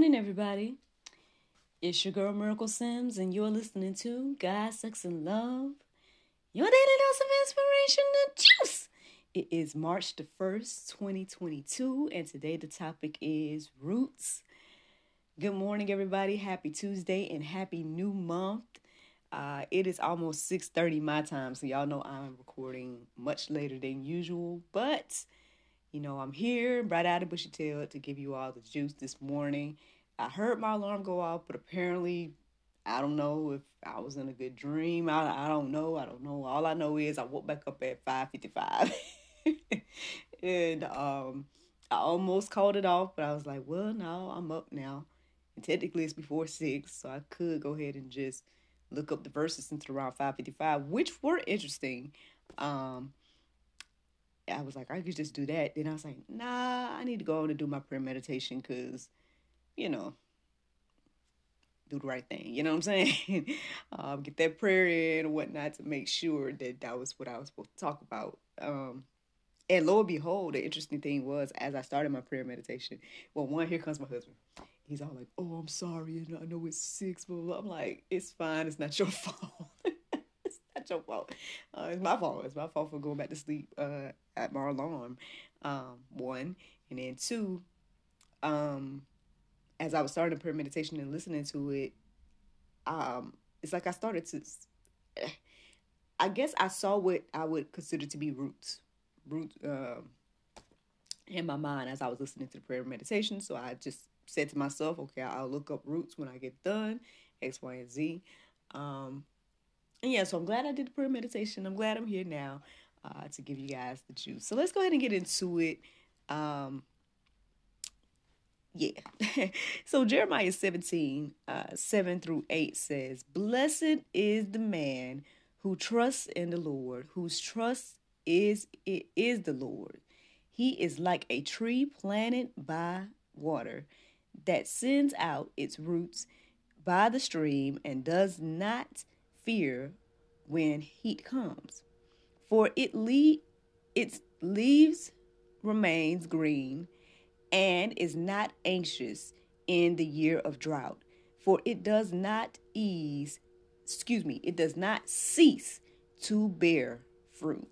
Morning, everybody. It's your girl Miracle Sims, and you're listening to God, Sex, and Love, your daily dose of inspiration and juice. It is March the 1st, 2022, and today the topic is roots. Good morning, everybody. Happy Tuesday and happy new month. Uh, it is almost 6:30 my time, so y'all know I'm recording much later than usual, but you know, I'm here, right out of bushy tail, to give you all the juice this morning. I heard my alarm go off, but apparently, I don't know if I was in a good dream. I, I don't know. I don't know. All I know is I woke back up at 5:55, and um, I almost called it off, but I was like, well, no, I'm up now. And technically, it's before six, so I could go ahead and just look up the verses until around 5:55, which were interesting. Um, I was like, I could just do that. Then I was like, nah, I need to go on and do my prayer meditation because, you know, do the right thing. You know what I'm saying? um, get that prayer in and whatnot to make sure that that was what I was supposed to talk about. Um, and lo and behold, the interesting thing was as I started my prayer meditation, well, one, here comes my husband. He's all like, oh, I'm sorry. And I know it's six, but I'm like, it's fine. It's not your fault. Your fault. Uh, it's my fault. It's my fault for going back to sleep uh, at my alarm. Um, one, and then two, um, as I was starting prayer meditation and listening to it, um, it's like I started to. I guess I saw what I would consider to be roots, roots um, in my mind as I was listening to the prayer meditation. So I just said to myself, okay, I'll look up roots when I get done, X, Y, and Z. Um, and yeah, so I'm glad I did the prayer meditation. I'm glad I'm here now uh, to give you guys the juice. So let's go ahead and get into it. Um, yeah. so Jeremiah 17, uh, 7 through 8 says, Blessed is the man who trusts in the Lord, whose trust is it is the Lord. He is like a tree planted by water that sends out its roots by the stream and does not fear when heat comes. For it le- its leaves remains green and is not anxious in the year of drought. For it does not ease, excuse me, it does not cease to bear fruit.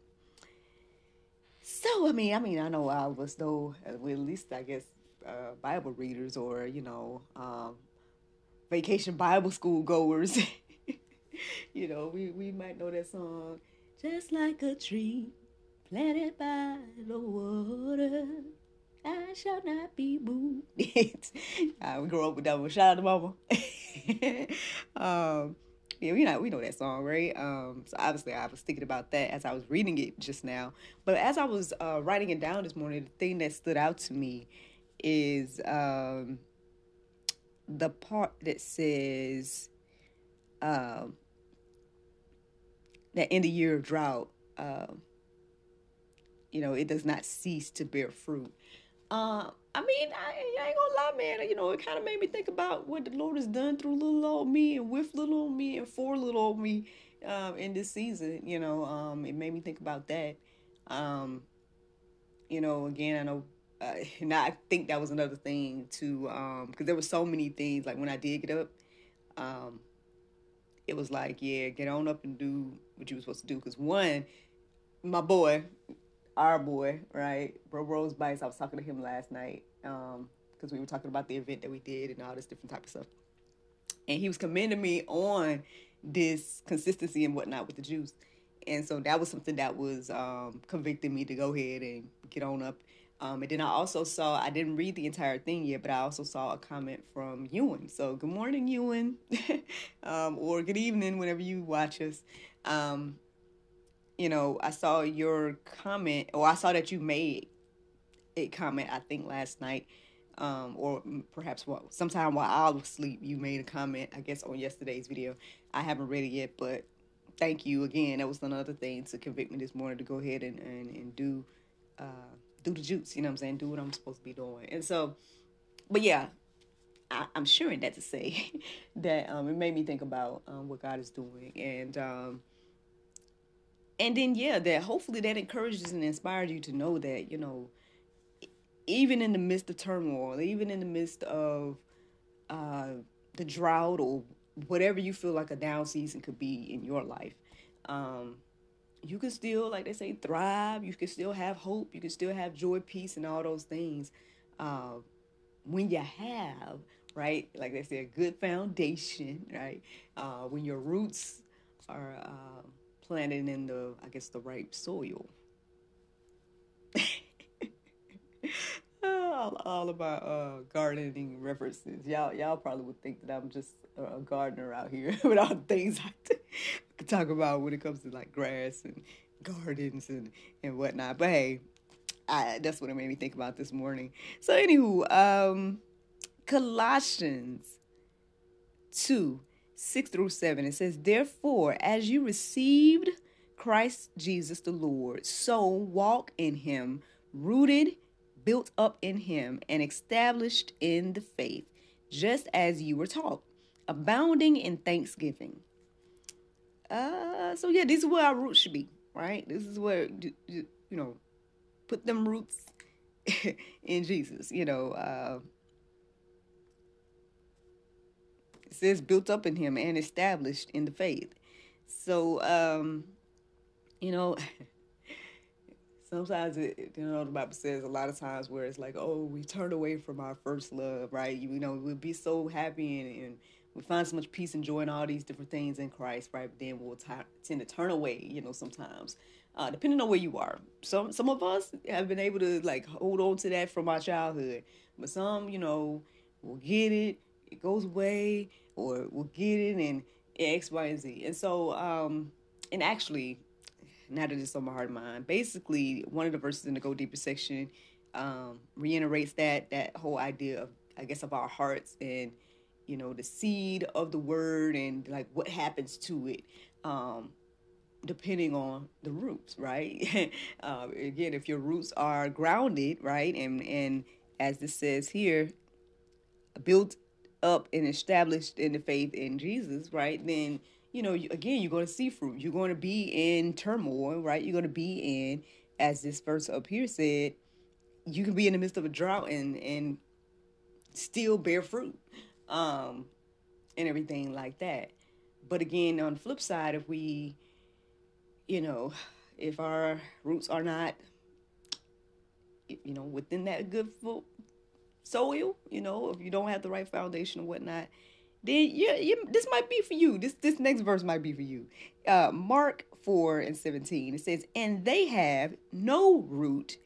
So I mean, I mean, I know all of us though, well, at least I guess uh, Bible readers or you know, um, vacation Bible school goers. you know, we we might know that song, just like a tree planted by the water. I shall not be moved. uh, we grew up with that one. Shout out to mama. um, yeah, we know we know that song, right? Um, so obviously I was thinking about that as I was reading it just now. But as I was uh, writing it down this morning, the thing that stood out to me is um, the part that says um, that in the year of drought, um, you know, it does not cease to bear fruit. Uh, I mean, I, I, ain't gonna lie, man. You know, it kind of made me think about what the Lord has done through little old me and with little old me and for little old me um, in this season. You know, um, it made me think about that. Um, you know, again, I know uh, and I think that was another thing too, um, because there were so many things. Like when I did get up, um, it was like, yeah, get on up and do what you were supposed to do. Because one, my boy, our boy, right, Bro Rose Bites. I was talking to him last night, um, because we were talking about the event that we did and all this different type of stuff, and he was commending me on this consistency and whatnot with the juice. And so that was something that was um, convicting me to go ahead and get on up um, and then I also saw, I didn't read the entire thing yet, but I also saw a comment from Ewan. So good morning, Ewan, um, or good evening whenever you watch us. Um, you know, I saw your comment, or I saw that you made a comment, I think last night, um, or perhaps sometime while I was asleep, you made a comment, I guess, on yesterday's video. I haven't read it yet, but thank you again. That was another thing to convict me this morning to go ahead and, and, and do. Uh, do the juice, you know what I'm saying? Do what I'm supposed to be doing. And so, but yeah, I, am sharing that to say that um, it made me think about um, what God is doing. And, um, and then, yeah, that hopefully that encourages and inspires you to know that, you know, even in the midst of turmoil, even in the midst of uh, the drought or whatever you feel like a down season could be in your life, um, you can still, like they say, thrive. You can still have hope. You can still have joy, peace, and all those things. Uh, when you have, right, like they say, a good foundation, right, uh, when your roots are uh, planted in the, I guess, the right soil. All, all about uh, gardening references. Y'all, y'all probably would think that I'm just a gardener out here with all the things I could talk about when it comes to like grass and gardens and and whatnot. But hey, I, that's what it made me think about this morning. So anywho, um, Colossians two six through seven. It says, therefore, as you received Christ Jesus the Lord, so walk in Him, rooted built up in him and established in the faith, just as you were taught, abounding in thanksgiving. Uh, so yeah, this is where our roots should be, right? This is where you know, put them roots in Jesus. You know, uh, it says built up in Him and established in the faith. So, um, you know. sometimes it, you know the bible says a lot of times where it's like oh we turn away from our first love right? You, you know we'll be so happy and, and, we find so much peace and joy in all these different things in christ right? But then we'll t- tend to turn away you know sometimes uh, depending on where you are. Some some of us have been able to like hold on to that from our childhood. But some you know will get it it goes away or we'll get it and x y and z. And so um and actually now that it's on my heart and mind. Basically, one of the verses in the Go Deeper section um, reiterates that that whole idea of, I guess, of our hearts and you know the seed of the word and like what happens to it. Um, depending on the roots, right? uh, again, if your roots are grounded, right, and and as this says here, built up and established in the faith in Jesus, right, then you know, again, you're going to see fruit. You're going to be in turmoil, right? You're going to be in, as this verse up here said, you can be in the midst of a drought and and still bear fruit, um, and everything like that. But again, on the flip side, if we, you know, if our roots are not, you know, within that good soil, you know, if you don't have the right foundation and whatnot, then yeah, you, this might be for you. This this next verse might be for you. Uh, Mark four and seventeen. It says, "And they have no root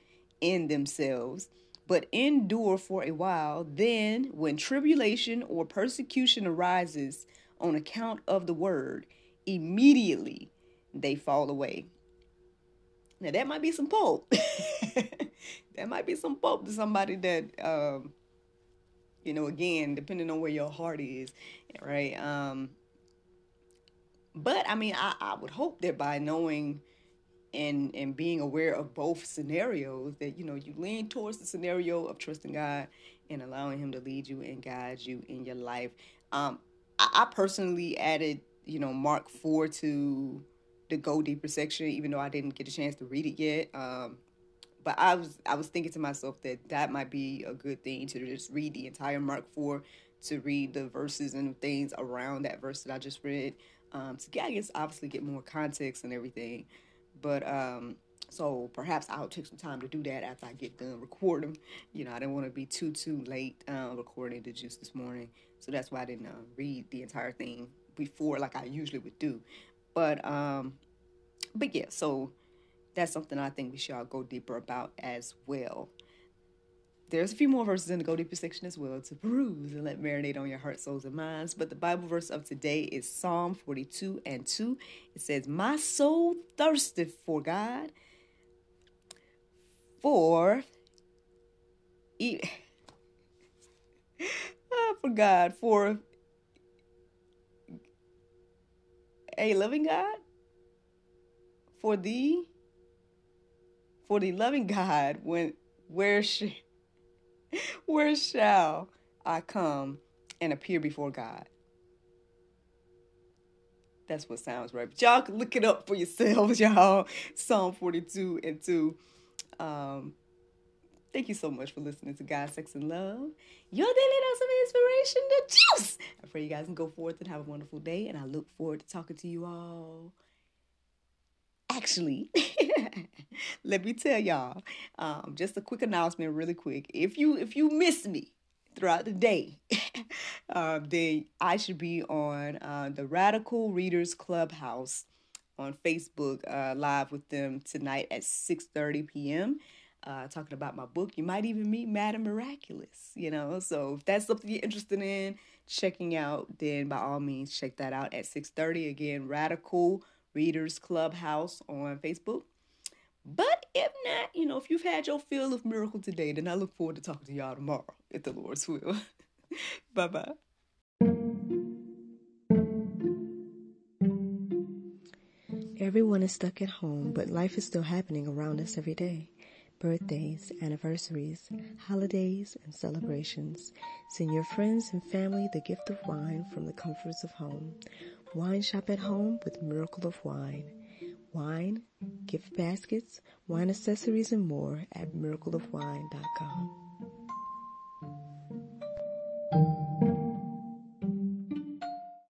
in themselves." But endure for a while. Then, when tribulation or persecution arises on account of the word, immediately they fall away. Now that might be some pulp. that might be some pulp to somebody that um, you know, again, depending on where your heart is, right? Um, but I mean, I, I would hope that by knowing and and being aware of both scenarios, that you know, you lean towards the scenario of trusting God and allowing Him to lead you and guide you in your life. Um, I, I personally added, you know, Mark four to the Go Deeper section, even though I didn't get a chance to read it yet. Um, but I was I was thinking to myself that that might be a good thing to just read the entire Mark four, to read the verses and things around that verse that I just read, um, to get I guess obviously get more context and everything. But um, so perhaps I'll take some time to do that after I get done recording. You know, I didn't want to be too too late uh, recording the juice this morning, so that's why I didn't uh, read the entire thing before like I usually would do. But um, but yeah, so that's something I think we should all go deeper about as well. There's a few more verses in the Go Deeper section as well to peruse and let marinate on your heart, souls, and minds. But the Bible verse of today is Psalm 42 and 2. It says, My soul thirsteth for God, for e- ah, for God, for a loving God, for thee, for the loving God, when where sh- where shall I come and appear before God? That's what sounds right. But y'all can look it up for yourselves, y'all. Psalm 42 and 2. Um, thank you so much for listening to God, Sex, and Love. Your daily dose of inspiration, the juice. I pray you guys can go forth and have a wonderful day, and I look forward to talking to you all. Actually, let me tell y'all, um, just a quick announcement, really quick. If you if you miss me throughout the day, um, then I should be on uh, the Radical Readers Clubhouse on Facebook uh, live with them tonight at 6:30 p.m. Uh, talking about my book. You might even meet Madam Miraculous, you know. So if that's something you're interested in checking out, then by all means check that out at 6:30. Again, Radical Readers Clubhouse on Facebook. But if not, you know, if you've had your fill of miracle today, then I look forward to talking to y'all tomorrow, if the Lord's will. bye bye. Everyone is stuck at home, but life is still happening around us every day. Birthdays, anniversaries, holidays, and celebrations. Send your friends and family the gift of wine from the comforts of home. Wine shop at home with Miracle of Wine. Wine, gift baskets, wine accessories, and more at miracleofwine.com.